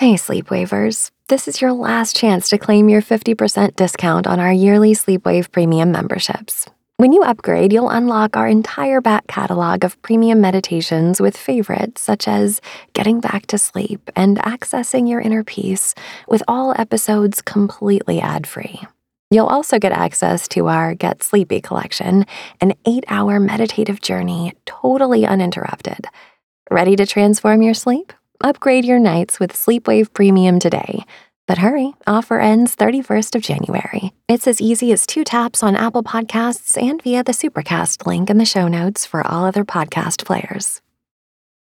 Hey, Sleepwavers. This is your last chance to claim your 50% discount on our yearly Sleepwave Premium memberships. When you upgrade, you'll unlock our entire back catalog of premium meditations with favorites such as getting back to sleep and accessing your inner peace, with all episodes completely ad free. You'll also get access to our Get Sleepy collection, an eight hour meditative journey totally uninterrupted. Ready to transform your sleep? Upgrade your nights with Sleepwave Premium today. But hurry, offer ends 31st of January. It's as easy as two taps on Apple Podcasts and via the Supercast link in the show notes for all other podcast players.